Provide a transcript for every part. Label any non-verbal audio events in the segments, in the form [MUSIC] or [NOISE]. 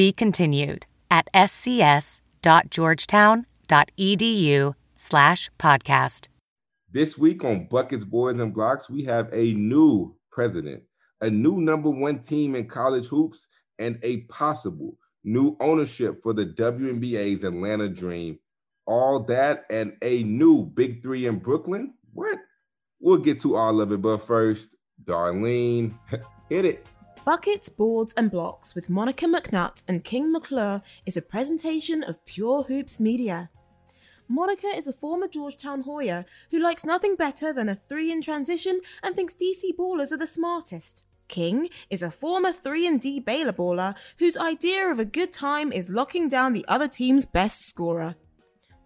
Be continued at scs.georgetown.edu slash podcast. This week on Buckets, Boards, and Blocks, we have a new president, a new number one team in college hoops, and a possible new ownership for the WNBA's Atlanta Dream. All that and a new Big Three in Brooklyn. What? We'll get to all of it, but first, Darlene, [LAUGHS] hit it. Buckets, Boards and Blocks with Monica McNutt and King McClure is a presentation of Pure Hoops Media. Monica is a former Georgetown Hoya who likes nothing better than a three in transition and thinks DC ballers are the smartest. King is a former 3 and D Baylor baller whose idea of a good time is locking down the other team's best scorer.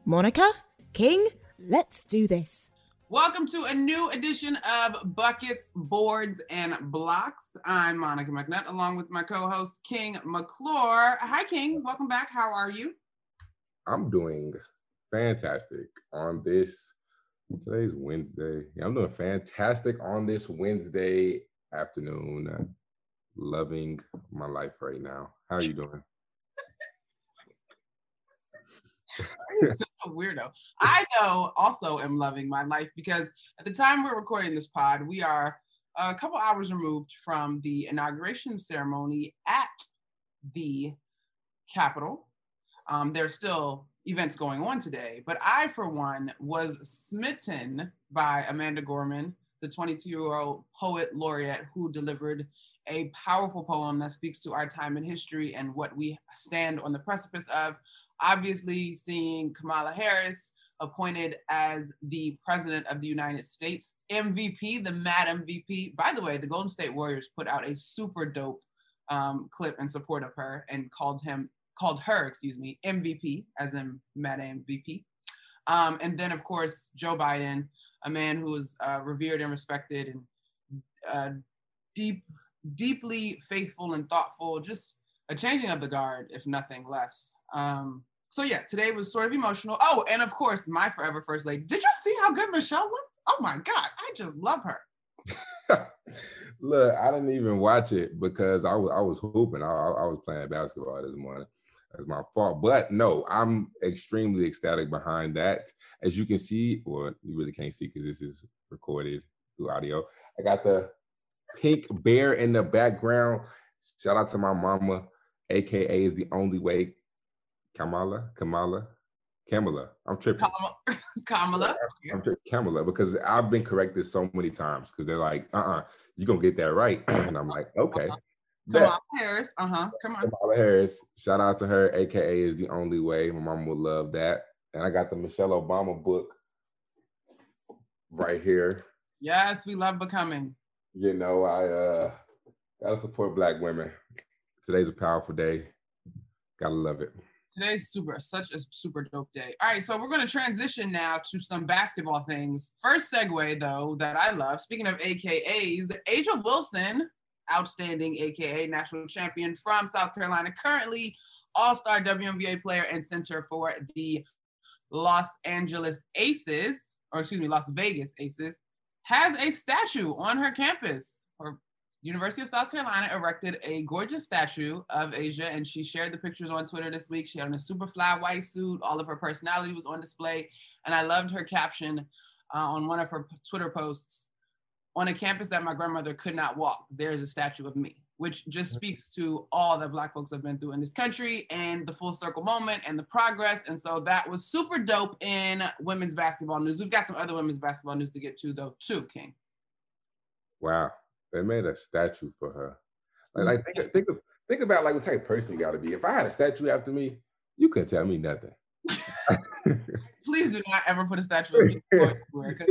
Monica, King, let's do this. Welcome to a new edition of Buckets, Boards, and Blocks. I'm Monica McNutt along with my co host, King McClure. Hi, King. Welcome back. How are you? I'm doing fantastic on this. Today's Wednesday. Yeah, I'm doing fantastic on this Wednesday afternoon. Loving my life right now. How are you doing? [LAUGHS] so weirdo. I though also am loving my life because at the time we're recording this pod, we are a couple hours removed from the inauguration ceremony at the Capitol. Um, there's still events going on today, but I, for one, was smitten by Amanda Gorman, the 22 year old poet laureate who delivered a powerful poem that speaks to our time in history and what we stand on the precipice of obviously seeing Kamala Harris appointed as the president of the United States, MVP, the Mad MVP. By the way, the Golden State Warriors put out a super dope um, clip in support of her and called him, called her, excuse me, MVP, as in Mad MVP. Um, and then, of course, Joe Biden, a man who is uh, revered and respected and uh, deep, deeply faithful and thoughtful, just a changing of the guard, if nothing less. Um, so yeah, today was sort of emotional. Oh, and of course, my forever first lady. Did you see how good Michelle looked? Oh my God, I just love her. [LAUGHS] Look, I didn't even watch it because I was I was hooping. I, I was playing basketball this morning. That's my fault. But no, I'm extremely ecstatic behind that. As you can see, or you really can't see because this is recorded through audio. I got the pink bear in the background. Shout out to my mama, aka is the only way Kamala, Kamala, Kamala. I'm tripping. Kamala. [LAUGHS] I'm tripping. Kamala, because I've been corrected so many times because they're like, uh uh-uh, uh, you going to get that right. [CLEARS THROAT] and I'm like, okay. Uh-huh. Kamala Harris. Uh huh. Come on. Kamala Harris. Shout out to her. AKA is the only way. My mom will love that. And I got the Michelle Obama book right here. Yes, we love becoming. You know, I uh gotta support black women. Today's a powerful day. Gotta love it. Today's super, such a super dope day. All right, so we're going to transition now to some basketball things. First segue, though, that I love. Speaking of AKAs, A'ja Wilson, outstanding AKA national champion from South Carolina, currently All Star WNBA player and center for the Los Angeles Aces, or excuse me, Las Vegas Aces, has a statue on her campus. University of South Carolina erected a gorgeous statue of A'ja, and she shared the pictures on Twitter this week. She had on a super fly white suit. All of her personality was on display, and I loved her caption uh, on one of her Twitter posts. On a campus that my grandmother could not walk, there's a statue of me, which just speaks to all that Black folks have been through in this country and the full circle moment and the progress. And so that was super dope in women's basketball news. We've got some other women's basketball news to get to, though, too, King. Wow. They made a statue for her. Like, like think, think, think about like what type of person you got to be. If I had a statue after me, you couldn't tell me nothing. [LAUGHS] please do not ever put a statue of me [LAUGHS]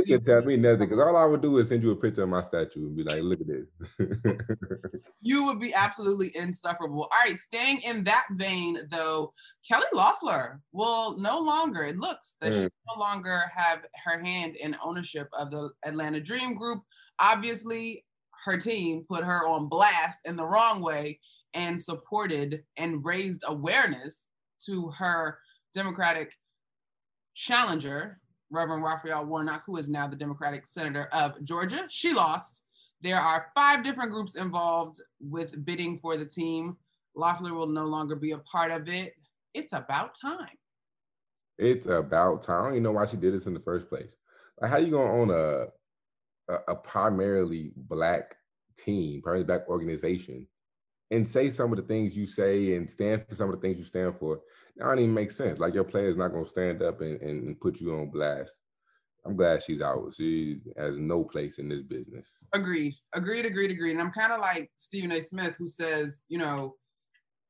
You can tell me nothing because [LAUGHS] all I would do is send you a picture of my statue and be like, look at this. you would be absolutely insufferable. All right, staying in that vein though, Kelly Loeffler will no longer, it looks that mm. she no longer have her hand in ownership of the Atlanta Dream Group. Obviously, her team put her on blast in the wrong way and supported and raised awareness to her Democratic challenger, Reverend Raphael Warnock, who is now the Democratic Senator of Georgia. She lost. There are five different groups involved with bidding for the team. Loeffler will no longer be a part of it. It's about time. It's about time. I don't even know why she did this in the first place. Like, how you gonna own a, a, a primarily black team, primarily black organization, and say some of the things you say and stand for some of the things you stand for? That don't even make sense. Like your player's not gonna stand up and, and put you on blast. I'm glad she's out. She has no place in this business. Agreed. Agreed. Agreed. Agreed. And I'm kind of like Stephen A. Smith, who says, you know,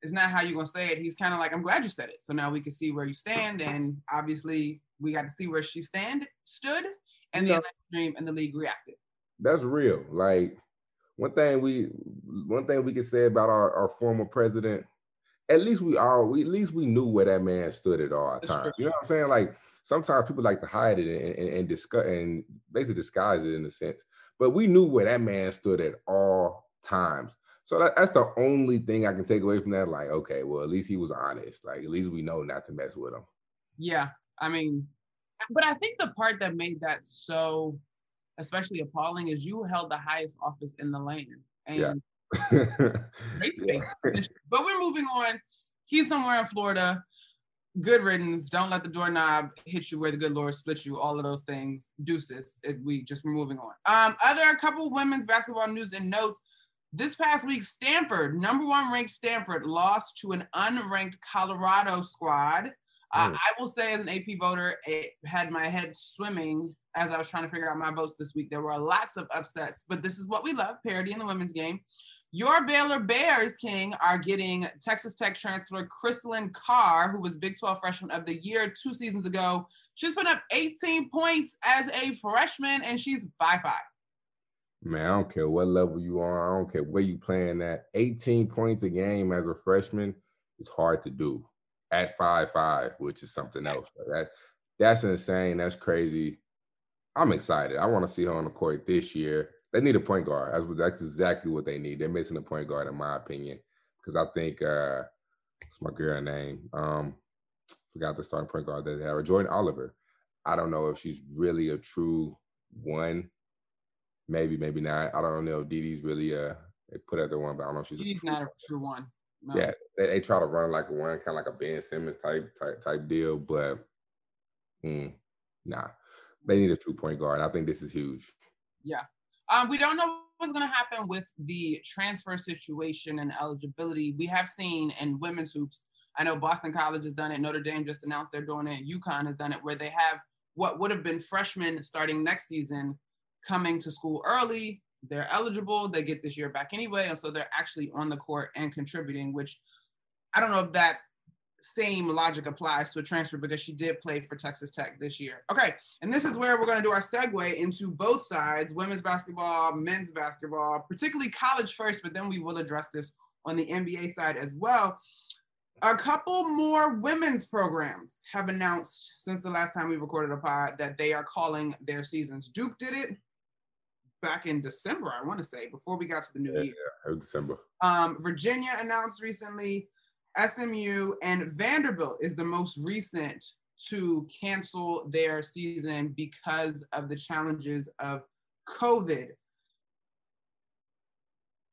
it's not how you're gonna say it. He's kind of like, I'm glad you said it. So now we can see where you stand. And obviously, we got to see where she stand stood, and the Dream and the league reacted. That's real. Like one thing we one thing we can say about our, our former president at least we all we, at least we knew where that man stood at all times. You know what I'm saying? Like sometimes people like to hide it and, and, and discuss and basically disguise it in a sense. But we knew where that man stood at all times. So that, that's the only thing I can take away from that. Like, okay, well, at least he was honest. Like, at least we know not to mess with him. Yeah, I mean, but I think the part that made that so especially appalling is you held the highest office in the land. And yeah [LAUGHS] but we're moving on. He's somewhere in Florida. Good riddance. Don't let the doorknob hit you where the good Lord split you. All of those things. Deuces. It, we just moving on. Um, other a couple women's basketball news and notes. This past week, Stanford, number one ranked Stanford, lost to an unranked Colorado squad. Uh, mm. I will say, as an AP voter, it had my head swimming as I was trying to figure out my votes this week. There were lots of upsets, but this is what we love parity in the women's game. Your Baylor Bears, King, are getting Texas Tech transfer Crystalline Carr, who was Big 12 Freshman of the Year two seasons ago. She's put up 18 points as a freshman, and she's 5'5. Man, I don't care what level you are. I don't care where you playing at. 18 points a game as a freshman is hard to do at five five, which is something else. That, that's insane. That's crazy. I'm excited. I want to see her on the court this year. They need a point guard. That's, that's exactly what they need. They're missing a point guard, in my opinion, because I think uh, what's my girl name? Um, forgot the starting point guard that they have. Jordyn Oliver. I don't know if she's really a true one. Maybe, maybe not. I don't know if DiDi's really uh they put at the one, but I don't know if she's DiDi's not a true one. No. Yeah, they, they, try to run like one, kind of like a Ben Simmons type type type deal, but mm, nah, they need a true point guard. I think this is huge. Yeah, um, we don't know what's going to happen with the transfer situation and eligibility. We have seen in women's hoops, I know Boston College has done it. Notre Dame just announced they're doing it. UConn has done it where they have what would have been freshmen starting next season coming to school early. They're eligible. They get this year back anyway. And so they're actually on the court and contributing, which I don't know if that same logic applies to a transfer because she did play for Texas Tech this year. Okay, and this is where we're going to do our segue into both sides women's basketball, men's basketball, particularly college first, but then we will address this on the NBA side as well. A couple more women's programs have announced since the last time we recorded a pod that they are calling their seasons. Duke did it back in December, I want to say, before we got to the new yeah, year. Yeah, December. Um, Virginia announced recently. SMU and Vanderbilt is the most recent to cancel their season because of the challenges of COVID.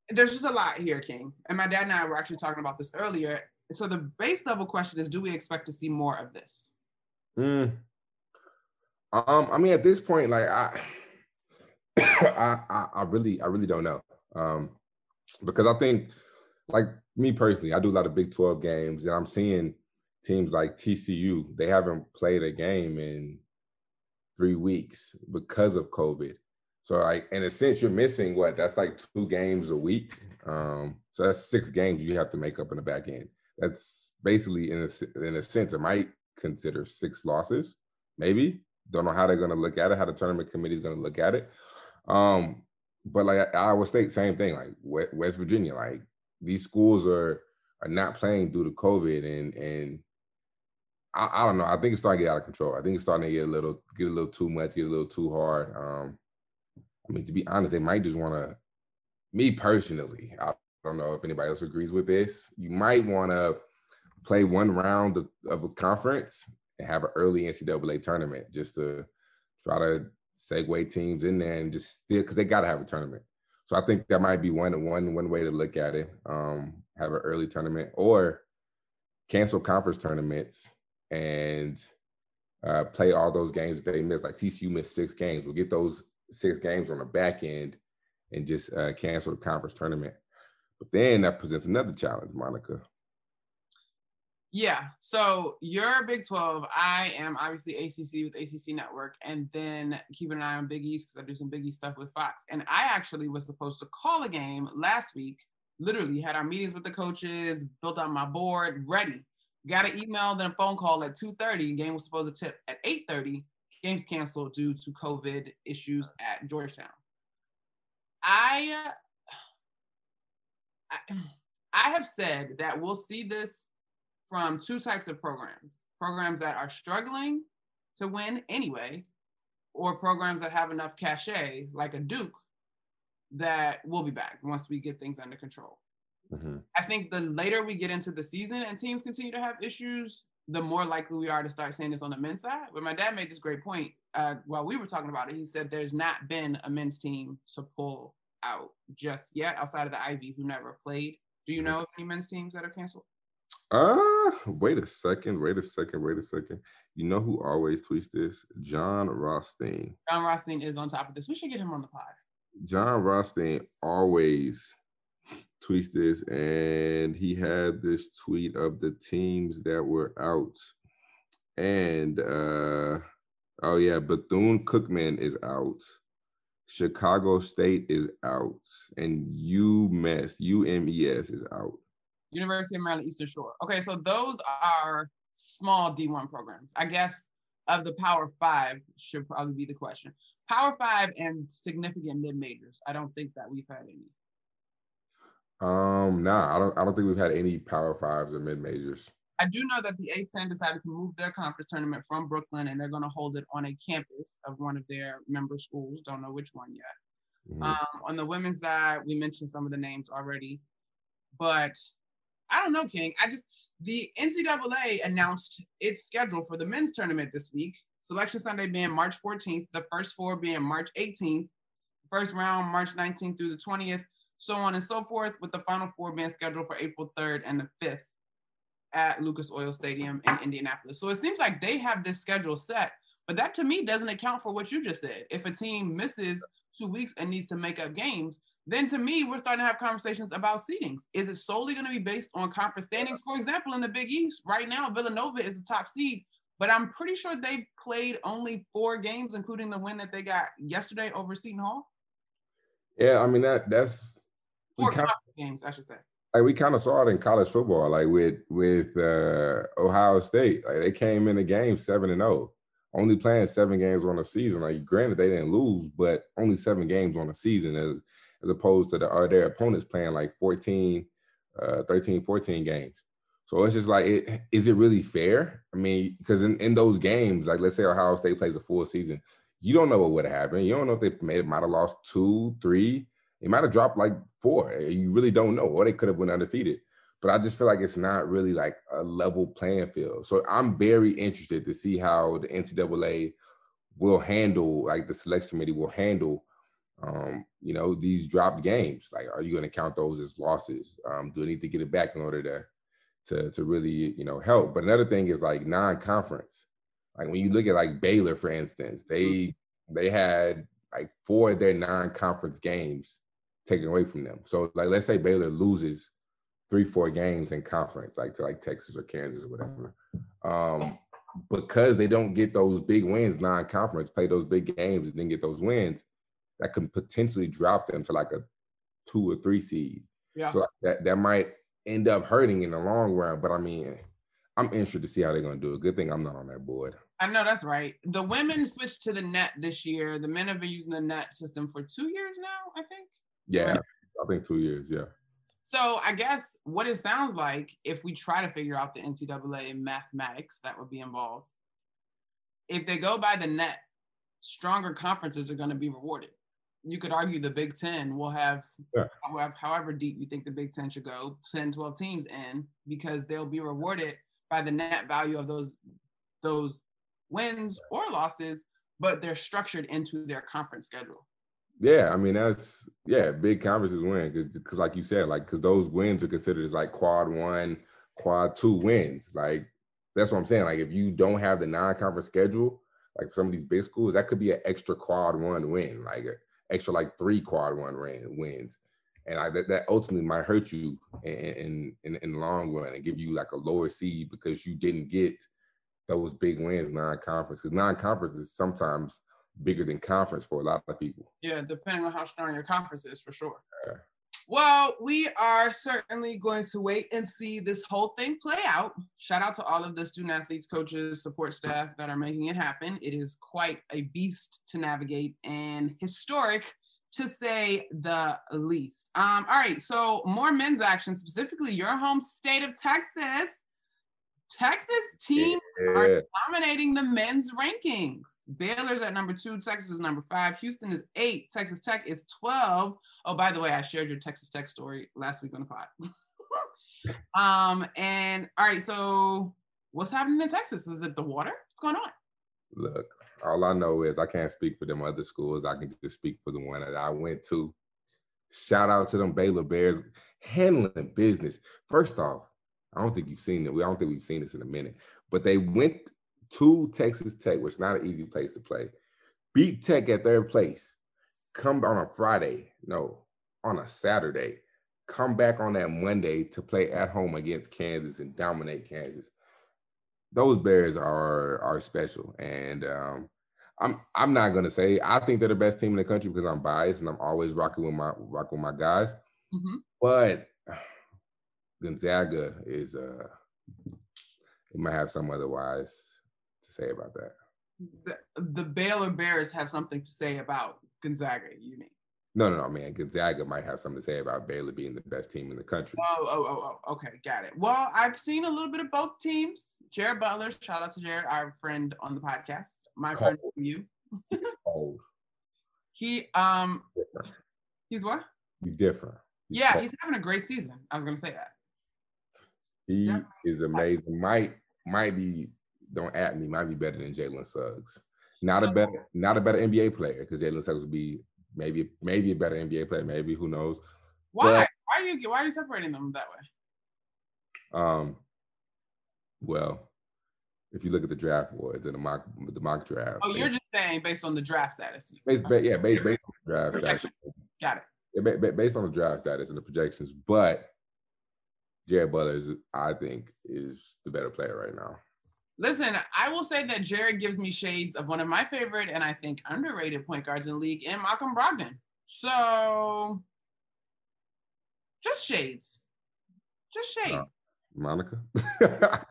There's just a lot here, King. And my dad and I were actually talking about this earlier. So the base level question is do we expect to see more of this? Mm. Um, I mean, at this point, like I [COUGHS] I, I, I really, I really don't know. Um, because I think like me personally, I do a lot of Big 12 games, and I'm seeing teams like TCU, they haven't played a game in three weeks because of COVID. So, like, in a sense, you're missing what? That's like two games a week. Um, so that's six games you have to make up in the back end. That's basically, in a, in a sense, I might consider six losses, maybe. Don't know how they're gonna look at it, how the tournament committee is gonna look at it. Um, but like Iowa State, same thing. Like West Virginia, like these schools are are not playing due to COVID, and and I, I, don't know. I think it's starting to get out of control. I think it's starting to get a little get a little too much, get a little too hard. Um, I mean, to be honest, they might just want to. Me personally, I don't know if anybody else agrees with this. You might want to play one round of, of, a conference and have an early NCAA tournament just to try to segue teams in there and just still because they got to have a tournament. So I think that might be one one one way to look at it. Um, have an early tournament or cancel conference tournaments and uh, play all those games that they missed. Like TCU missed six games. We'll get those six games on the back end and just uh, cancel the conference tournament. But then that presents another challenge, Monica. Yeah. So you're Big 12. I am obviously ACC with ACC Network, and then keeping an eye on Big East because I do some Big East stuff with Fox. And I actually was supposed to call a game last week. Literally had our meetings with the coaches, built out my board, ready. Got an email, then a phone call at 2:30. Game was supposed to tip at 8:30. Games canceled due to COVID issues at Georgetown. I, uh, I, [CLEARS THROAT] I have said that we'll see this from two types of programs programs that are struggling to win anyway, or programs that have enough cachet, like a Duke, that will be back once we get things under control. Mm-hmm. I think the later we get into the season and teams continue to have issues, the more likely we are to start seeing this on the men's side. But my dad made this great point uh, while we were talking about it. He said there's not been a men's team to pull out just yet outside of the Ivy who never played. Do you mm-hmm. know of any men's teams that are canceled? Uh, wait a second, wait a second, wait a second. You know who always tweets this? Jon Rothstein. Jon Rothstein is on top of this. We should get him on the pod. Jon Rothstein always tweets this, and he had this tweet of the teams that were out. And uh oh yeah, Bethune Cookman is out. Chicago State is out, and UMES, UMES is out. University of Maryland Eastern Shore. Okay, so those are small D1 programs. I guess of the Power Five should probably be the question. Power Five and significant mid majors. I don't think that we've had any. Um, nah, I don't. I don't think we've had any Power Fives or mid majors. I do know that the A10 decided to move their conference tournament from Brooklyn, and they're going to hold it on a campus of one of their member schools. Don't know which one yet. Mm-hmm. Um, on the women's side, we mentioned some of the names already, but I don't know, King. I just the NCAA announced its schedule for the men's tournament this week. Selection Sunday being March 14th, the first four being March 18th, first round March 19th through the 20th, so on and so forth, with the final four being scheduled for April 3rd and the 5th at Lucas Oil Stadium in Indianapolis. So it seems like they have this schedule set, but that to me doesn't account for what you just said. If a team misses two weeks and needs to make up games, then to me, we're starting to have conversations about seedings. Is it solely going to be based on conference standings? For example, in the Big East, right now, Villanova is the top seed, but I'm pretty sure they played only four games, including the win that they got yesterday over Seton Hall. Yeah, I mean that that's four kinda, games, I should say. Like we kind of saw it in college football, like with with uh, Ohio State. Like they came in the game seven and zero, oh, only playing seven games on the season. Like granted, they didn't lose, but only seven games on the season as as opposed to the are their opponents playing like 14, uh, 13, 14 games. So it's just like, it, is it really fair? I mean, because in, in those games, like let's say Ohio State plays a full season, you don't know what would have happened. You don't know if they made it, might have lost two, three, they might have dropped like four. You really don't know, or they could have went undefeated. But I just feel like it's not really like a level playing field. So I'm very interested to see how the NCAA will handle, like the selection committee will handle, um, you know, these dropped games. Like, are you going to count those as losses? Um, do they need to get it back in order to, to, to really, you know, help? But another thing is like non-conference. Like when you look at like Baylor, for instance, they they had like four of their non-conference games taken away from them. So like let's say Baylor loses three, four games in conference, like to like Texas or Kansas or whatever. Um, because they don't get those big wins non-conference, play those big games and then get those wins, that can potentially drop them to like a two or three seed. Yeah. So that that might end up hurting in the long run. But I mean, I'm interested to see how they're gonna do it. Good thing I'm not on that board. I know that's right. The women switched to the net this year. The men have been using the net system for two years now, I think. Yeah. I think two years. Yeah. So I guess what it sounds like, if we try to figure out the NCAA mathematics that would be involved, if they go by the net, stronger conferences are going to be rewarded. You could argue the Big Ten will have, yeah. however deep you think the Big Ten should go, 10, 12 teams in, because they'll be rewarded by the net value of those those wins or losses, but they're structured into their conference schedule. Yeah, I mean that's yeah, big conferences win because because like you said, like because those wins are considered as like quad one, quad two wins. Like that's what I'm saying. Like if you don't have the non-conference schedule, like some of these big schools, that could be an extra quad one win, like extra like three quad one win, wins, and I, that, that ultimately might hurt you in, in in the long run and give you like a lower seed because you didn't get those big wins non-conference because non-conference is sometimes bigger than conference for a lot of people. Yeah, depending on how strong your conference is, for sure. Yeah. Well, we are certainly going to wait and see this whole thing play out. Shout out to all of the student athletes, coaches, support staff that are making it happen. It is quite a beast to navigate and historic to say the least. Um, all right, so more men's action, specifically your home state of Texas Texas teams yeah. are dominating the men's rankings. Baylor's at number two, Texas is number five, Houston is eight, Texas Tech is 12. Oh, by the way, I shared your Texas Tech story last week on the pod. [LAUGHS] um, and all right, so what's happening in Texas? Is it the water? What's going on? Look, all I know is I can't speak for them other schools. I can just speak for the one that I went to. Shout out to them Baylor Bears handling business. First off, I don't think you've seen it. We don't think we've seen this in a minute. But they went to Texas Tech, which is not an easy place to play. Beat Tech at third place. Come on a Friday, no, on a Saturday. Come back on that Monday to play at home against Kansas and dominate Kansas. Those Bears are are special, and um, I'm I'm not gonna say I think they're the best team in the country because I'm biased and I'm always rocking with my rocking with my guys. Mm-hmm. But Gonzaga is uh he might have some otherwise to say about that. The, the Baylor Bears have something to say about Gonzaga, you mean? No, no, no, man. Gonzaga might have something to say about Baylor being the best team in the country. Oh, oh, oh, oh. Okay, got it. Well, I've seen a little bit of both teams. Jared Butler, shout out to Jared, our friend on the podcast. My Cold. friend from you. [LAUGHS] Cold. He um different. he's what? He's different. He's yeah, cold. he's having a great season. I was gonna say that. He yeah. is amazing. Might might be don't at me. Might be better than Jalen Suggs. Not so, a better not a better NBA player because Jalen Suggs would be maybe maybe a better NBA player. Maybe who knows? Why? But, why are you why are you separating them that way? Um. Well, if you look at the draft boards and the mock the mock draft. Oh, you're just saying based on the draft status. Based, yeah, based, based on the draft status. Got it. Yeah, based on the draft status and the projections, but Jared Butler is, I think, is the better player right now. Listen, I will say that Jared gives me shades of one of my favorite and I think underrated point guards in the league in Malcolm Brogdon. So just shades. Just shades. Uh, Monica. [LAUGHS]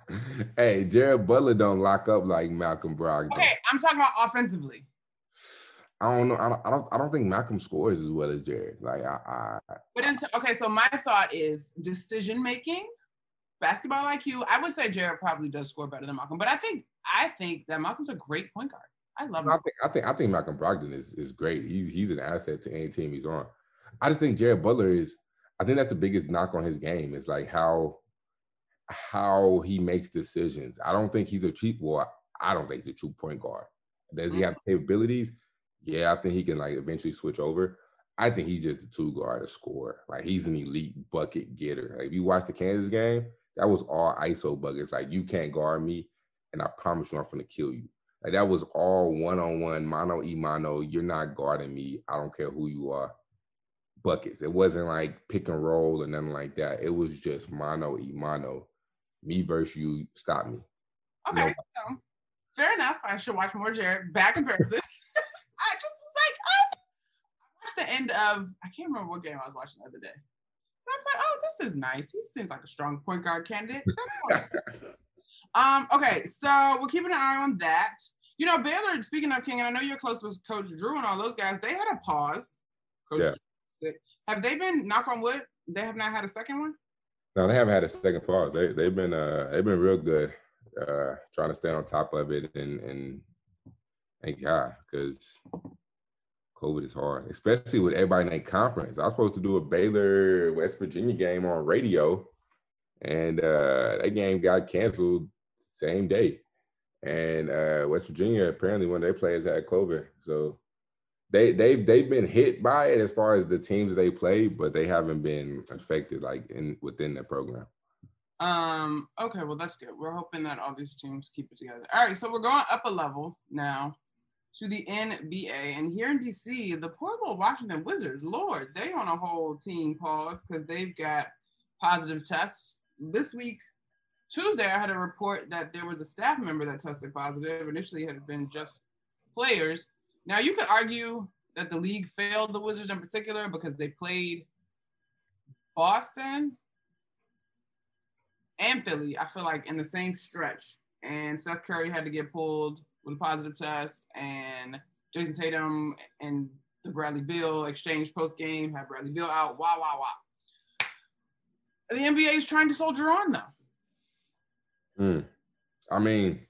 hey, Jared Butler don't lock up like Malcolm Brogdon. Okay, I'm talking about offensively. I don't know. I don't, I don't. I don't think Malcolm scores as well as Jared. Like I. I but in okay, so my thought is decision making, basketball IQ. I would say Jared probably does score better than Malcolm, but I think I think that Malcolm's a great point guard. I love him. I think I think I think Malcolm Brogdon is is great. He's he's an asset to any team he's on. I just think Jared Butler is. I think that's the biggest knock on his game is like how how he makes decisions. I don't think he's a cheap. Well, I don't think he's a true point guard. Does he mm-hmm. have capabilities? Yeah, I think he can like eventually switch over. I think he's just a two guard, a scorer. Like he's an elite bucket getter. Like if you watch the Kansas game, that was all ISO buckets. Like you can't guard me, and I promise you, I'm gonna kill you. Like that was all one on one, mano e mano. You're not guarding me. I don't care who you are. Buckets. It wasn't like pick and roll or nothing like that. It was just mano e mano. Me versus you. Stop me. Okay, no. so, fair enough. I should watch more Jared. Back comparison. I just was like, oh. I watched the end of, I can't remember what game I was watching the other day. And I was like, oh, this is nice. He seems like a strong point guard candidate. [LAUGHS] Um, okay, so we're keeping an eye on that. You know, Baylor, speaking of King, and I know you're close with Coach Drew and all those guys, they had a pause. Coach Yeah. sick. Have they been, knock on wood, they have not had a second one? No, they haven't had a second pause. They they've been uh they've been real good, uh trying to stay on top of it and and thank God because COVID is hard, especially with everybody in a conference. I was supposed to do a Baylor West Virginia game on radio, and uh that game got canceled same day. And uh West Virginia apparently one of their players had COVID, so they they've they've been hit by it as far as the teams they play, but they haven't been affected like in within the program. Um, okay, well that's good. We're hoping that all these teams keep it together. All right, so we're going up a level now to the NBA. And here in DC, the poor little Washington Wizards, Lord, they on a whole team pause because they've got positive tests. This week, Tuesday, I had a report that there was a staff member that tested positive. Initially, it had been just players. Now, you could argue that the league failed the Wizards in particular because they played Boston and Philly, I feel like in the same stretch. And Seth Curry had to get pulled with a positive test, and Jayson Tatum and the Bradley Beal exchange post game had Bradley Beal out. Wow, wow, wow. The NBA is trying to soldier on though. Mm. I mean,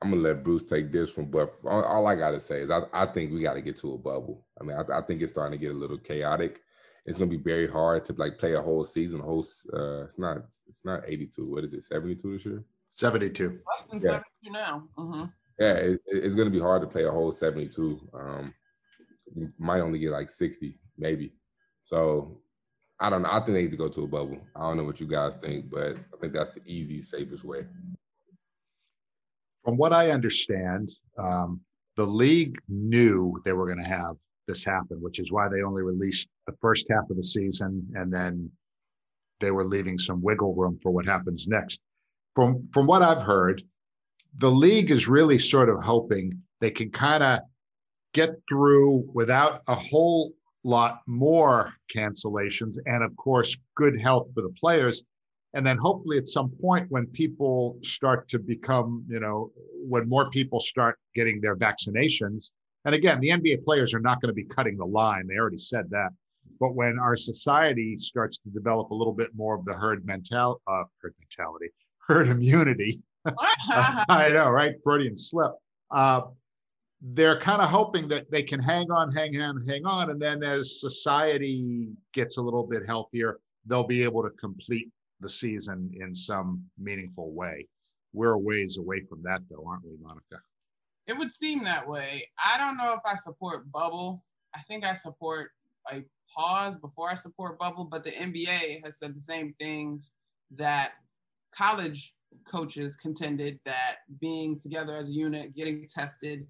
I'm gonna let Bruce take this one, but all, all I gotta say is I, I think we got to get to a bubble. I mean, I, I think it's starting to get a little chaotic. It's gonna be very hard to like play a whole season. A whole uh, it's not it's not 82. What is it? 72 this year? 72. Less than Yeah. 72 now. Mhm. Yeah, it, it's gonna be hard to play a whole 72. Um, you might only get like 60, maybe. So I don't know. I think they need to go to a bubble. I don't know what you guys think, but I think that's the easy, safest way. From what I understand, um, the league knew they were going to have this happen, which is why they only released the first half of the season, and then they were leaving some wiggle room for what happens next. From from what I've heard, the league is really sort of hoping they can kind of get through without a whole lot more cancellations, and of course, good health for the players. And then hopefully at some point when people start to become you know when more people start getting their vaccinations and again the nba players are not going to be cutting the line they already said that but when our society starts to develop a little bit more of the herd mental uh, herd mentality [LAUGHS] herd immunity [LAUGHS] [LAUGHS] i know right freudian slip uh, they're kind of hoping that they can hang on hang on hang on and then as society gets a little bit healthier they'll be able to complete the season in some meaningful way. We're a ways away from that, though, aren't we, Monica? It would seem that way. I don't know if I support bubble. I think I support a pause before I support bubble, but the NBA has said the same things that college coaches contended that being together as a unit, getting tested,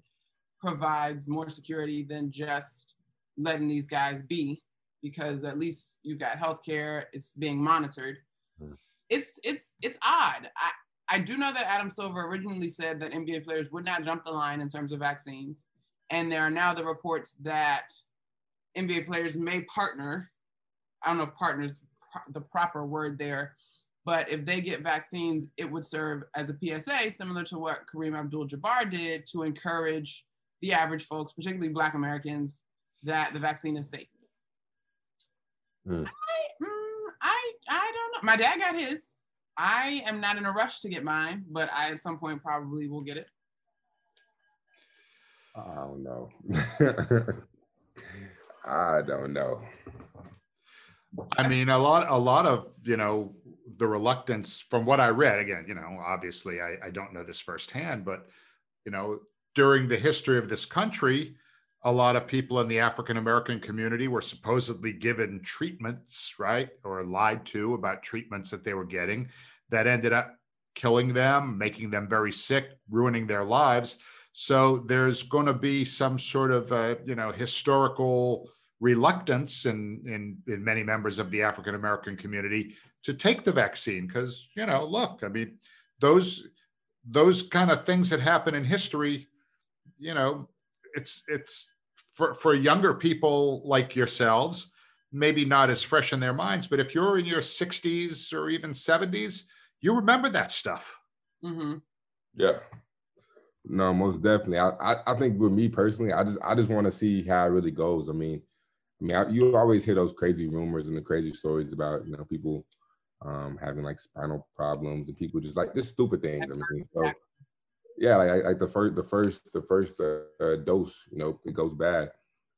provides more security than just letting these guys be, because at least you've got healthcare, it's being monitored. Mm. It's it's it's odd. I, I do know that Adam Silver originally said that NBA players would not jump the line in terms of vaccines. And there are now the reports that NBA players may partner. I don't know if partner is the proper word there, but if they get vaccines, it would serve as a PSA, similar to what Kareem Abdul Jabbar did to encourage the average folks, particularly Black Americans, that the vaccine is safe. Hmm. I, mm, I, I don't know. My dad got his. I am not in a rush to get mine, but I at some point probably will get it. I don't know. [LAUGHS] I don't know. I mean, a lot, a lot of you know the reluctance from what I read. Again, you know, obviously I, I don't know this firsthand, but you know, during the history of this country, a lot of people in the African American community were supposedly given treatments, right, or lied to about treatments that they were getting that ended up killing them, making them very sick, ruining their lives. So there's going to be some sort of, uh, you know, historical reluctance in, in in many members of the African American community to take the vaccine because you know, look, I mean, those those kind of things that happen in history, you know, it's it's for for younger people like yourselves, maybe not as fresh in their minds, but if you're in your 60s or even 70s, you remember that stuff. Mm-hmm. Yeah. No, most definitely. I, I, I think with me personally, I just I just want to see how it really goes. I mean, I mean, I, you always hear those crazy rumors and the crazy stories about you know people um, having like spinal problems and people just like just stupid things. I mean, so, yeah, like, like the first the first the first uh, dose, you know, it goes bad.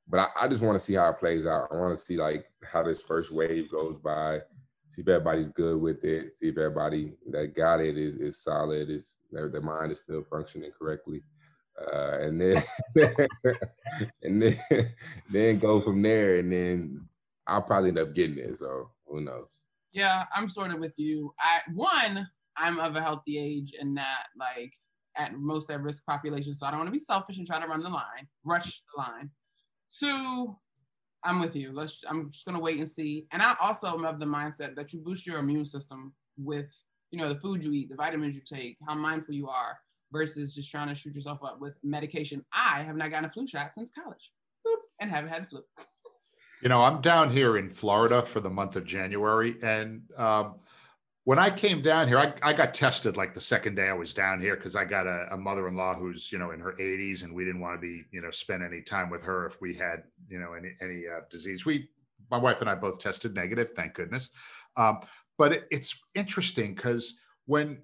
But I, I just want to see how it plays out. I want to see like how this first wave goes by see if everybody's good with it, see if everybody that got it is is solid, is their, their mind is still functioning correctly. Uh, and then [LAUGHS] and then then go from there and then I'll probably end up getting it. So who knows? Yeah, I'm sort of with you. I one, I'm of a healthy age and not like at most at risk population. So I don't want to be selfish and try to run the line, rush the line. Two, I'm with you. Let's. I'm just gonna wait and see. And I also am of the mindset that you boost your immune system with, you know, the food you eat, the vitamins you take, how mindful you are, versus just trying to shoot yourself up with medication. I have not gotten a flu shot since college, Boop, and haven't had flu. [LAUGHS] You know, I'm down here in Florida for the month of January, and um, when I came down here, I, I got tested like the second day I was down here because I got a, a, mother-in-law who's you know in her 80s, and we didn't want to be you know spend any time with her if we had you know any any uh, disease. We, my wife and I both tested negative, thank goodness. Um, but it, it's interesting because when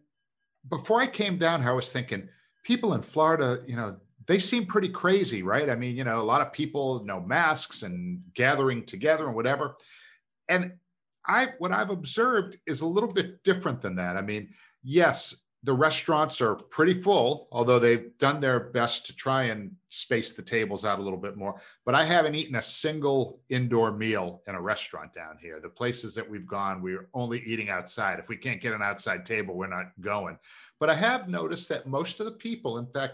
before I came down here, I was thinking people in Florida, you know, they seem pretty crazy, right? I mean, you know, a lot of people, you know, masks and gathering together and whatever. And I what I've observed is a little bit different than that. I mean, yes, the restaurants are pretty full, although they've done their best to try and space the tables out a little bit more. But I haven't eaten a single indoor meal in a restaurant down here. The places that we've gone, we're only eating outside. If we can't get an outside table, we're not going. But I have noticed that most of the people, in fact,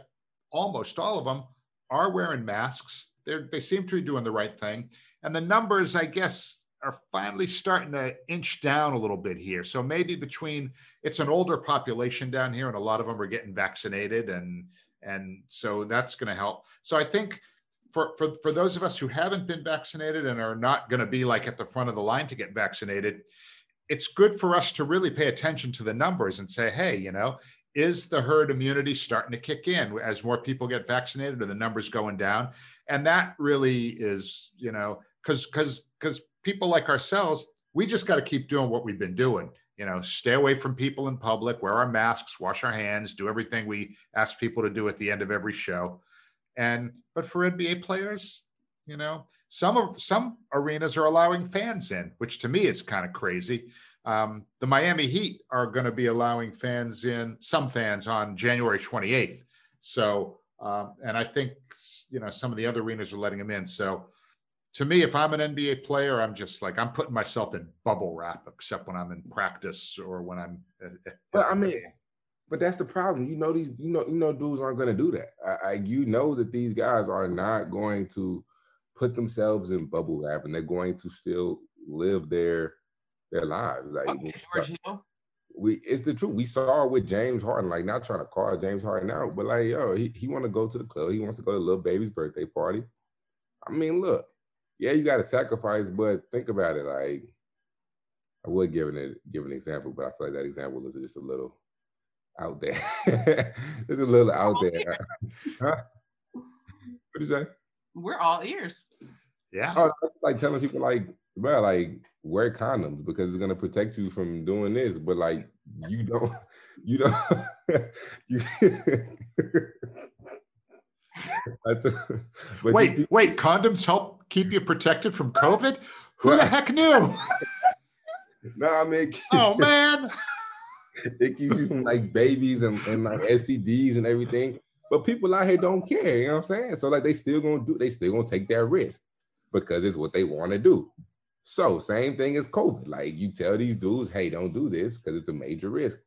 almost all of them, are wearing masks. They're, they seem to be doing the right thing. And the numbers, I guess, are finally starting to inch down a little bit here. So maybe between it's an older population down here, and a lot of them are getting vaccinated, and and so that's going to help. So I think for for for those of us who haven't been vaccinated and are not going to be like at the front of the line to get vaccinated, it's good for us to really pay attention to the numbers and say, hey, you know, is the herd immunity starting to kick in as more people get vaccinated, or the numbers going down? And that really is, you know, because because because people like ourselves, we just got to keep doing what we've been doing. You know, stay away from people in public, wear our masks, wash our hands, do everything we ask people to do at the end of every show. And but for NBA players, you know, some of some arenas are allowing fans in, which to me is kind of crazy. Um, the Miami Heat are going to be allowing fans in, some fans on January 28th. So, um, and I think you know some of the other arenas are letting them in. So to me, if I'm an NBA player, I'm just like I'm putting myself in bubble wrap, except when I'm in practice or when I'm. At, at but I mean, but that's the problem. You know these. You know you know dudes aren't going to do that. I, I, you know that these guys are not going to put themselves in bubble wrap, and they're going to still live their their lives. Like okay, we, it's the truth. We saw with James Harden. Like not trying to call James Harden out, but like yo, he he want to go to the club. He wants to go to Lil Baby's birthday party. I mean, look yeah, you got to sacrifice, but think about it. Like, I would give an give an example, but I feel like that example is just a little out there. [LAUGHS] it's a little out there. [LAUGHS] huh? What do you say? We're all ears. Yeah. Oh, like telling people like, well, like wear condoms because it's gonna protect you from doing this, but like you don't, you don't, [LAUGHS] you. [LAUGHS] wait, you, wait, condoms help keep you protected from COVID? Who the heck knew? [LAUGHS] no, I mean, oh man, [LAUGHS] it keeps you from like babies and, and like STDs and everything. But people out here don't care, you know what I'm saying? So like they still gonna do, they still gonna take that risk because it's what they want to do. So same thing as COVID. Like you tell these dudes, hey, don't do this because it's a major risk.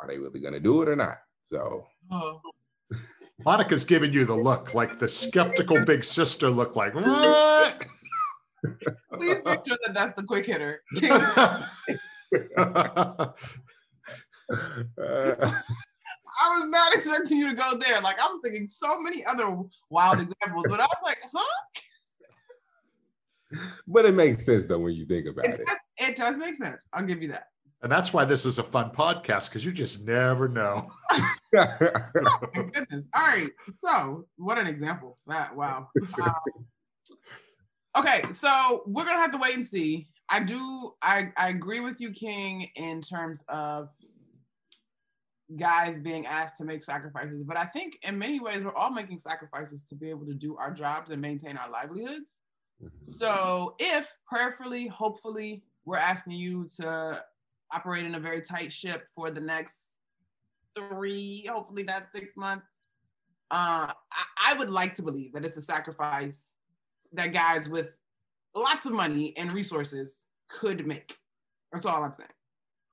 Are they really gonna do it or not? So. Oh. Monica's giving you the look, like the skeptical big sister look, like what? Please make sure that that's the quick hitter. [LAUGHS] I was not expecting you to go there. Like I was thinking so many other wild examples, but I was like, huh? But it makes sense though when you think about it. It does, it does make sense. I'll give you that. And that's why this is a fun podcast because you just never know. oh [LAUGHS] my goodness. All right. So, what an example. That wow. Um, okay, so we're gonna have to wait and see. I do. I I agree with you, King, in terms of guys being asked to make sacrifices, but I think in many ways we're all making sacrifices to be able to do our jobs and maintain our livelihoods. Mm-hmm. So, if prayerfully, hopefully, we're asking you to operate in a very tight ship for the next three, hopefully not six months. Uh, I, I would like to believe that it's a sacrifice that guys with lots of money and resources could make. That's all I'm saying.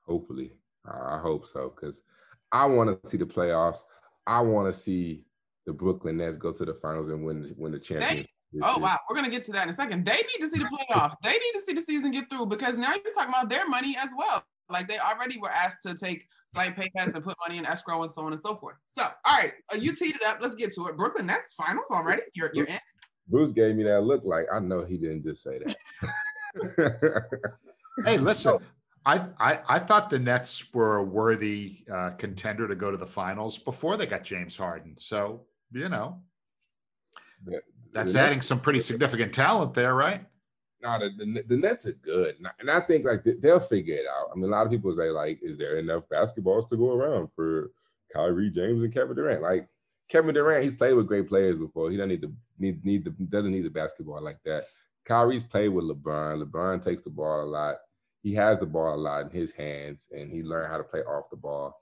Hopefully, I hope so because I want to see the playoffs. I want to see the Brooklyn Nets go to the finals and win win the championship. Oh wow, we're gonna get to that in a second. They need to see the playoffs. they need to see the season get through because now you're talking about their money as well. Like they already were asked to take slight pay cuts and put money in escrow and so on and so forth. So, all right, uh, you teed it up. Let's get to it. Brooklyn Nets finals already. You're you're in. Bruce gave me that look like I know he didn't just say that. [LAUGHS] hey, listen, I, I, I thought the Nets were a worthy uh, contender to go to the finals before they got James Harden. So you know, that's adding some pretty significant talent there, right? The, the, the Nets are good, and I think like they'll figure it out. I mean, a lot of people say like, is there enough basketballs to go around for Kyrie James and Kevin Durant? Like Kevin Durant, he's played with great players before. He doesn't need to need need the doesn't need the basketball like that. Kyrie's played with LeBron. LeBron takes the ball a lot. He has the ball a lot in his hands, and he learned how to play off the ball.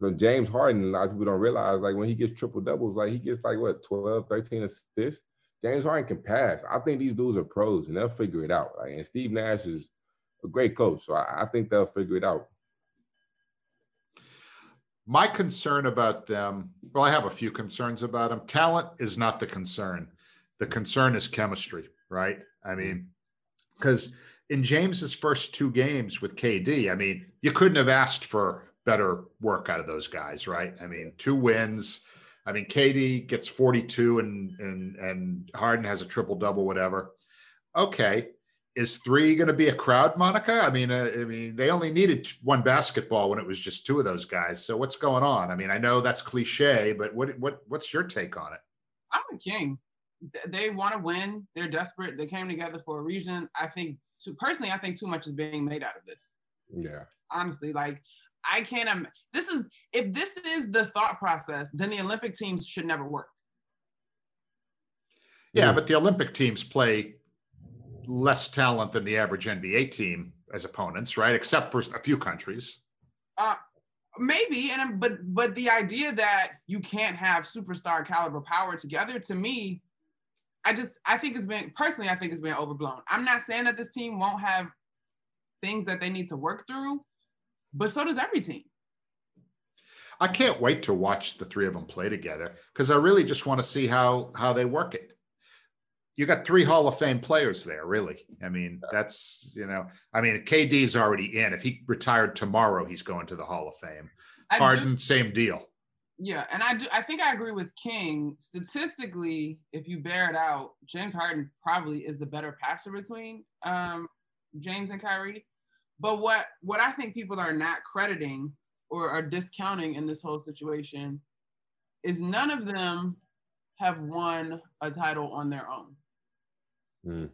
So James Harden, a lot of people don't realize, like when he gets triple doubles, like he gets like what 12, 13 assists. James Harden can pass. I think these dudes are pros and they'll figure it out. Like, and Steve Nash is a great coach, so I, I think they'll figure it out. My concern about them, well, I have a few concerns about them. Talent is not the concern. The concern is chemistry, right? I mean, because in James's first two games with KD, I mean, you couldn't have asked for better work out of those guys, right? I mean, two wins, I mean, KD gets 42 and and and Harden has a triple double, whatever. Okay, is three going to be a crowd, Monica? I mean, uh, I mean, they only needed one basketball when it was just two of those guys. So what's going on? I mean, I know that's cliche, but what what what's your take on it? I'm a king. They want to win. They're desperate. They came together for a reason. I think, too, personally, I think too much is being made out of this. Yeah. Honestly, like I can't. Im- this is if this is the thought process, then the Olympic teams should never work. Yeah, but the Olympic teams play less talent than the average NBA team as opponents, right? Except for a few countries. Uh, maybe, and but but the idea that you can't have superstar caliber power together, to me, I just I think it's been personally, I think it's been overblown. I'm not saying that this team won't have things that they need to work through, but so does every team. I can't wait to watch the three of them play together because I really just want to see how how they work it. You got three Hall of Fame players there, really. I mean, that's you know, I mean, KD's already in. If he retired tomorrow, he's going to the Hall of Fame. I Harden, do, same deal. Yeah, and I do. I think I agree with King. Statistically, if you bear it out, James Harden probably is the better passer between um, James and Kyrie. But what what I think people are not crediting or are discounting in this whole situation is none of them have won a title on their own. Mm.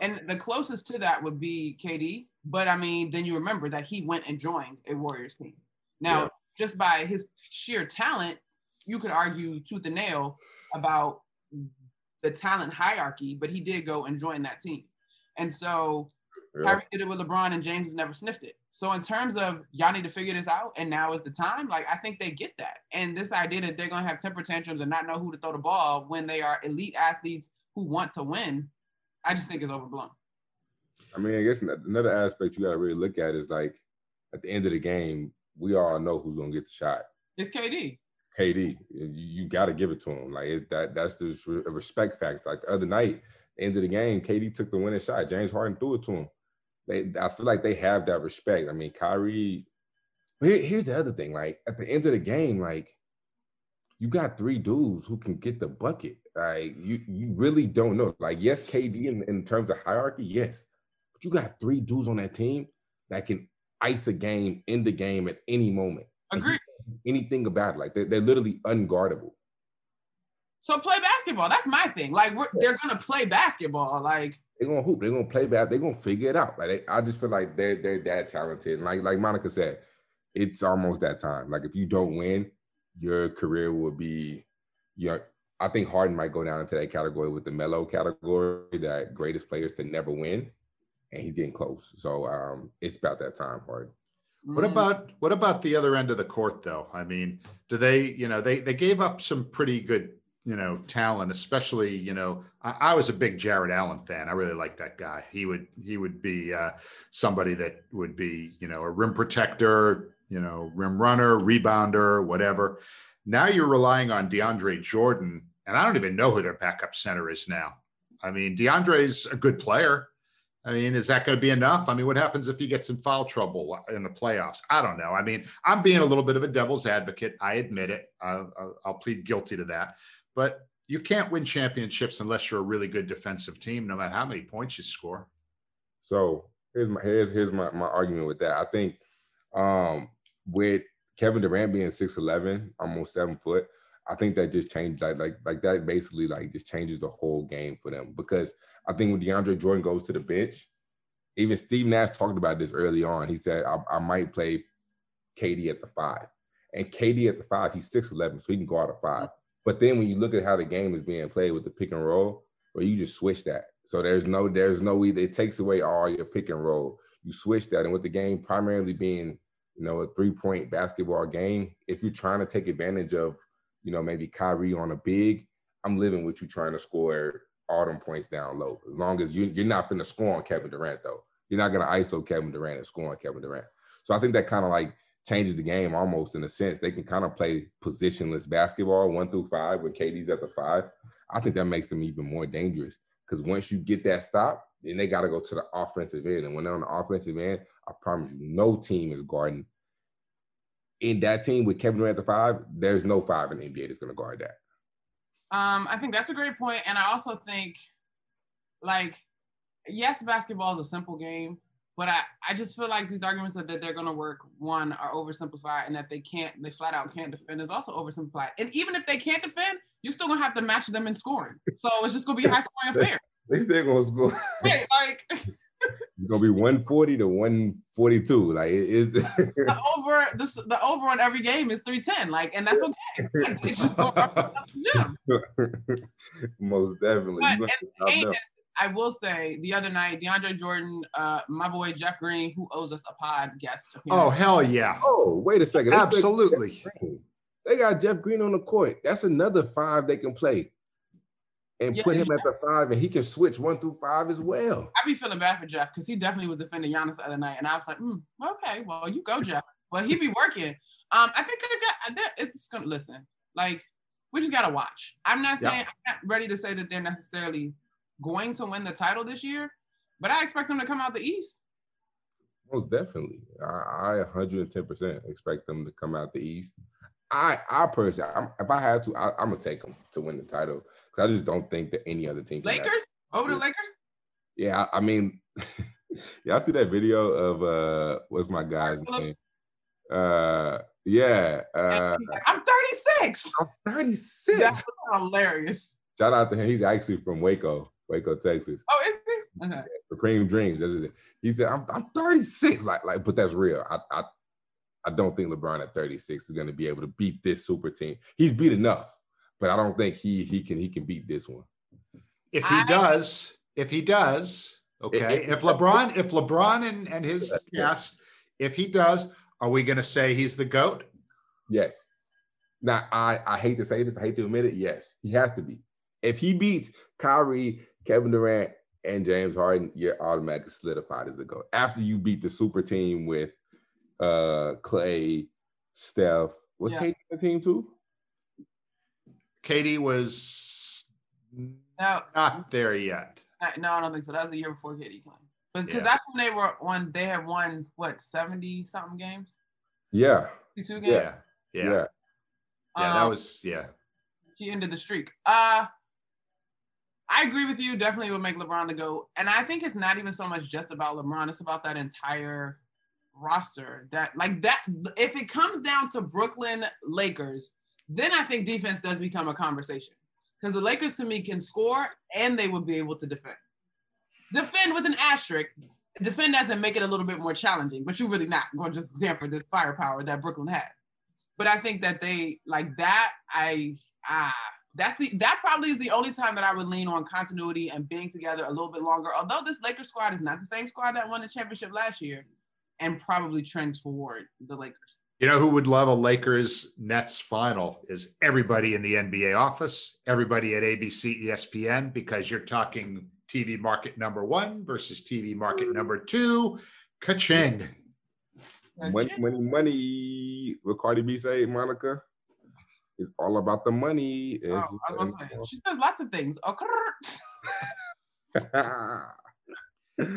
And the closest to that would be KD. But I mean, then you remember that he went and joined a Warriors team. Now, yeah. just by his sheer talent, you could argue tooth and nail about the talent hierarchy, but he did go and join that team. And so yeah. Kyrie did it with LeBron, and James has never sniffed it. So in terms of y'all need to figure this out, and now is the time. Like I think they get that, and this idea that they're gonna have temper tantrums and not know who to throw the ball when they are elite athletes who want to win, I just think is overblown. I mean, I guess another aspect you got to really look at is like at the end of the game, we all know who's gonna get the shot. It's KD. KD, you, you got to give it to him. Like it, that, that's the respect factor. Like the other night, end of the game, KD took the winning shot. James Harden threw it to him they I feel like they have that respect. I mean, Kyrie. Here, here's the other thing. Like at the end of the game, like you got three dudes who can get the bucket. Like you, you really don't know. Like yes, KD in, in terms of hierarchy, yes, but you got three dudes on that team that can ice a game in the game at any moment. Agree. Anything about it. Like they're, they're literally unguardable. So play basketball. That's my thing. Like we're, they're gonna play basketball. Like they're gonna hoop. They're gonna play bad. They're gonna figure it out. Like they, I just feel like they're they're that talented. And like like Monica said, it's almost that time. Like if you don't win, your career will be your. I think Harden might go down into that category with the Melo category, that greatest players to never win, and he's getting close. So um, it's about that time, Harden. What mm, about what about the other end of the court though? I mean, do they, you know, they they gave up some pretty good, you know, talent, especially, you know, I, I was a big Jarrett Allen fan. I really liked that guy. He would he would be uh, somebody that would be, you know, a rim protector, you know, rim runner, rebounder, whatever. Now you're relying on DeAndre Jordan, and I don't even know who their backup center is now. I mean, DeAndre's a good player. I mean, is that going to be enough? I mean, what happens if he gets in foul trouble in the playoffs? I don't know. I mean, I'm being a little bit of a devil's advocate. I admit it. I'll, I'll plead guilty to that. But you can't win championships unless you're a really good defensive team, no matter how many points you score. So here's my here's here's my, my argument with that. I think um with Kevin Durant being 6'11, almost seven foot, I think that just changed like like like that basically like just changes the whole game for them because I think when DeAndre Jordan goes to the bench, even Steve Nash talked about this early on. He said I, I might play KD at the five, and KD at the five, he's six eleven, so he can go out of five. But then when you look at how the game is being played with the pick and roll, where you just switch that, so there's no there's no it takes away all your pick and roll. You switch that, and with the game primarily being you know a three point basketball game, if you're trying to take advantage of you know, maybe Kyrie on a big, I'm living with you trying to score all them points down low. As long as you, you're not going to score on Kevin Durant, though. You're not going to ISO Kevin Durant and score on Kevin Durant. So I think that kind of like changes the game almost in a sense. They can kind of play positionless basketball one through five when KD's at the five. I think that makes them even more dangerous because once you get that stop, then they got to go to the offensive end. And when they're on the offensive end, I promise you, no team is guarding in that team with Kevin Durant at the five, there's no five in the NBA that's going to guard that. Um, I think that's a great point, and I also think, like, yes, basketball is a simple game, but I, I just feel like these arguments that, that they're going to work one are oversimplified, and that they can't, they flat out can't defend is also oversimplified. And even if they can't defend, you're still gonna have to match them in scoring. So it's just gonna be high scoring [LAUGHS] affairs. They still gonna score. Right, like [LAUGHS] It's gonna be 140 to 142. Like it is the over the, the over on every game is 310. Like, and that's okay. [LAUGHS] Like, it's just go up and down the gym. most definitely. But- and- stop and them. I will say the other night, DeAndre Jordan, uh, my boy Jeff Green, who owes us a pod guest. Oh, hell yeah. Oh, wait a second. They Absolutely. They got Jeff Green on the court. That's another five they can play. And Yeah, put him yeah. at the five, and he can switch one through five as well. I be feeling bad for Jeff because he definitely was defending Giannis the other night, and I was like, mm, okay, well, you go, [LAUGHS] Jeff. But he be working. Um, I think they got they're- it's gonna listen. Like, we just gotta watch. I'm not Yeah. saying I'm not ready to say that they're necessarily going to win the title this year, but I expect them to come out the East. Most definitely. I, I 110% expect them to come out the East. I I personally, I'm, if I had to, I, I'm gonna take them to win the title because I just don't think that any other team. Lakers over the. Lakers. Yeah, I I mean, [LAUGHS] y'all see that video of uh, what's my guy's name? Uh, yeah, uh, I'm 36. I'm 36. That's hilarious. Shout out to him. He's actually from Waco, Waco, Texas. Oh, is he? Okay. Supreme Dreams. That's it. He said, "I'm I'm 36." Like like, but that's real. I I I don't think LeBron at 36 is going to be able to beat this super team. He's beat enough, but I don't think he he can he can beat this one. If he I- does, if he does, okay. it- if LeBron, if LeBron and, and his Yeah. cast, if he does, are we going to say he's the GOAT? Yes. Now, I, I hate to say this, I hate to admit it. Yes, he has to be. If he beats Kyrie, Kevin Durant, and James Harden, you're automatically solidified as the GOAT. After you beat the super team with uh Clay, Steph, was Yeah. KD on the team too? KD was No, not there yet. No, I don't think so. That was the year before KD came. Because Yeah. that's when they were when They had won what 70 something games, Yeah. 52 games. Yeah. Yeah. Yeah. Yeah. that Um, was, yeah. he ended the streak. Uh I agree with you. Definitely would make LeBron the GOAT. And I think it's not even so much just about LeBron. It's about that entire roster that like that if it comes down to Brooklyn Lakers, then I think defense does become a conversation. Because the Lakers to me can score and they would be able to defend. Defend with an asterisk. Defend doesn't make it a little bit more challenging, but you're really not going to just damper this firepower that Brooklyn has. But I think that they like that. I ah that's the that probably is the only time that I would lean on continuity and being together a little bit longer. Although this Lakers squad is not the same squad that won the championship last year, and probably trend toward the Lakers. You know who would love a Lakers Nets final is everybody in the NBA office, everybody at ABC, ESPN, because you're talking TV market number one versus TV market number two. Ka-ching. Money, money, money. What Cardi B say, Monica? It's all about the money. Oh, I was say, [LAUGHS] she says lots of things.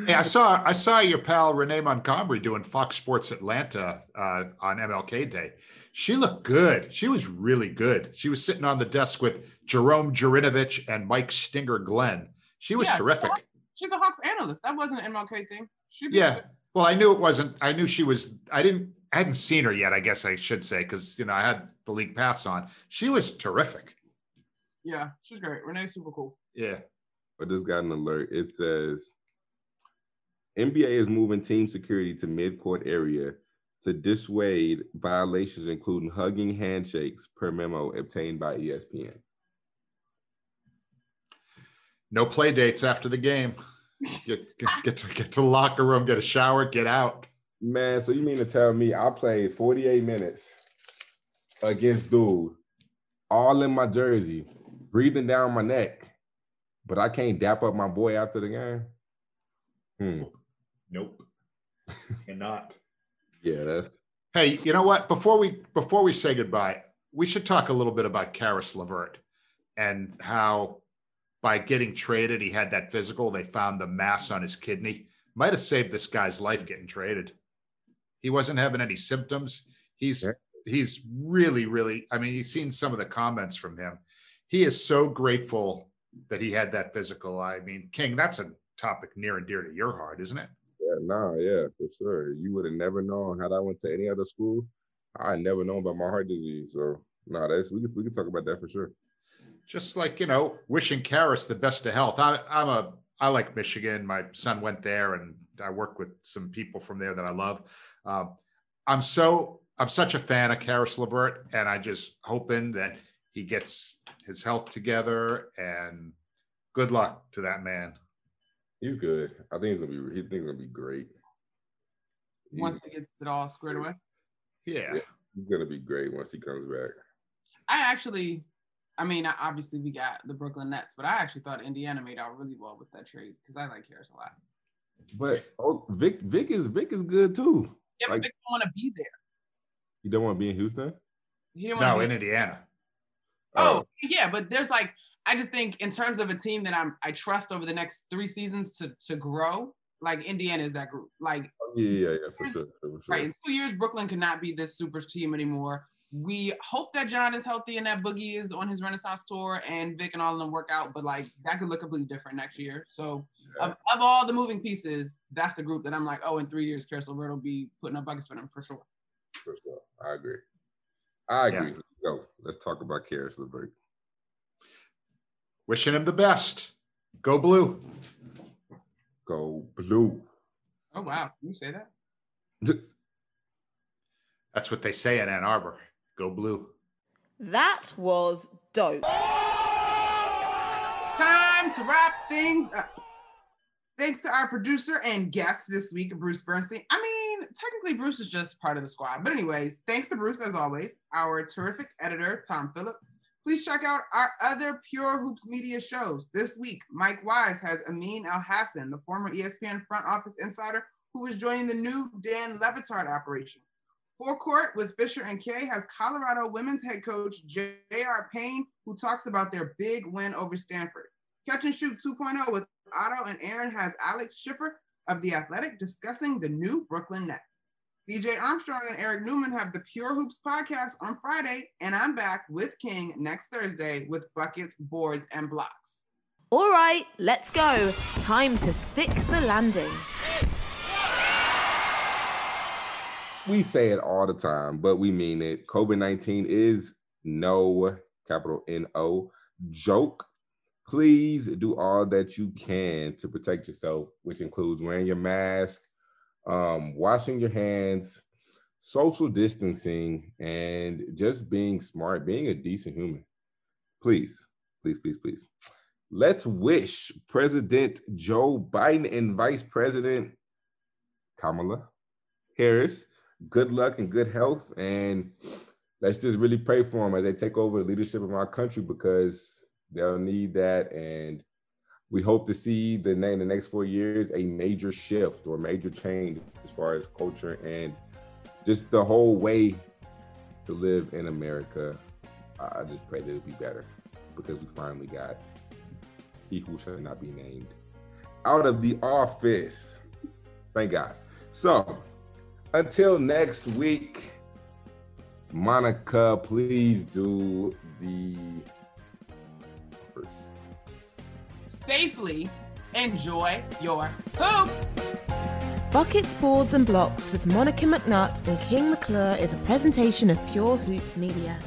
hey, I saw I saw your pal Renee Montgomery doing Fox Sports Atlanta uh, on MLK Day. She looked good. She was really good. She was sitting on the desk with Jerome Jurenovich and Mike Stinger Glenn. She was yeah, terrific. She's a Hawks analyst. That wasn't an MLK thing. yeah. Good. Well, I knew it wasn't. I knew she was. I didn't. I hadn't seen her yet. I guess I should say because you know I had the league pass on. She was terrific. Yeah, she's great. Renee's super cool. Yeah. I just got an alert. It says NBA is moving team security to midcourt area to dissuade violations, including hugging handshakes, per memo obtained by ESPN. No play dates after the game. Get, get, get, to, get to locker room, get a shower, get out. Man, so you mean to tell me I played 48 minutes against dude, all in my jersey, breathing down my neck, but I can't dap up my boy after the game? Hmm. Nope. [LAUGHS] Cannot. yeah, that's Hey, you know what? Before we before we say goodbye, we should talk a little bit about Caris LeVert and how by getting traded, he had that physical. They found the mass on his kidney. Might have saved this guy's life getting traded. He wasn't having any symptoms. He's yeah. he's really, really, I mean, you've seen some of the comments from him. He is so grateful that he had that physical. I mean, King, that's a topic near and dear to your heart, isn't it? Yeah, nah, yeah, for sure. You would have never known had I went to any other school. I never known about my heart disease. So no, nah, that's we could we could talk about that for sure. Just like you know, wishing Caris the best of health. I, I'm a I like Michigan. My son went there, and I work with some people from there that I love. Um, I'm so I'm such a fan of Caris LeVert, and I just hoping that he gets his health together. And good luck to that man. He's good. I think he's gonna be. He thinks he's gonna be great. He's, once he gets it all squared away. Yeah. yeah, he's gonna be great once he comes back. I actually, I mean, obviously we got the Brooklyn Nets, but I actually thought Indiana made out really well with that trade because I like Caris a lot. But oh, Vic, Vic is Vic is good too. Yeah, but like, Vic don't want to be there. You don't want to be in Houston. He didn't no, in Indiana. Oh, oh yeah, but there's like I just think in terms of a team that I'm I trust over the next three seasons to to grow, like Indiana is that group. Like oh, yeah, yeah, yeah, for sure, for sure. Right. In two years, Brooklyn cannot be this super team anymore. We hope that John is healthy and that Boogie is on his Renaissance tour and Vic and all of them work out, but like that could look completely different next year. So yeah. Of, of, all the moving pieces, that's the group that I'm like, oh, in three years, Caris LeVert will be putting up buckets for them for sure. For sure. I agree. I agree. Yeah. Let's go. Let's talk about Caris LeVert. Wishing him the best. Go blue. Go blue. Oh wow, Can you say that? [LAUGHS] That's what they say in Ann Arbor. Go blue. That was dope. Time to wrap things up. Thanks to our producer and guest this week, Bruce Bernstein. I mean, technically, Bruce is just part of the squad. But, anyways, thanks to Bruce, as always, our terrific editor, Tom Phillip, Please check out our other Pure Hoops Media shows. This week, Mike Wise has Amin Elhassan, the former ESPN front office insider who is joining the new Dan Le Batard operation. Forecourt with Fisher and Kay has Colorado women's head coach J.R. Payne, who talks about their big win over Stanford. Catch and Shoot 2.0 with Otto and Aaron has Alex Schiffer of The Athletic discussing the new Brooklyn Nets. BJ Armstrong and Eric Newman have the Pure Hoops podcast on Friday, and I'm back with King next Thursday with buckets, boards, and blocks. All right, let's go. Time to stick the landing. we say it all the time, but we mean it. COVID 19 is no, capital N O, joke. Please do all that you can to protect yourself, which includes wearing your mask, um, washing your hands, social distancing, and just being smart, being a decent human. Please, please, please, please. Let's wish President Joe Biden and Vice President Kamala Harris good luck and good health. And let's just really pray for them as they take over the leadership of our country because they'll need that. And we hope to see the, in the next four years a major shift or major change as far as culture and just the whole way to live in America. I just pray that it'll be better because we finally got he who shall not be named out of the office. Thank God. So until next week, Monica, please do the Safely enjoy your hoops. Buckets, Boards and Blocks with Monica McNutt and King McClure is a presentation of Pure Hoops Media.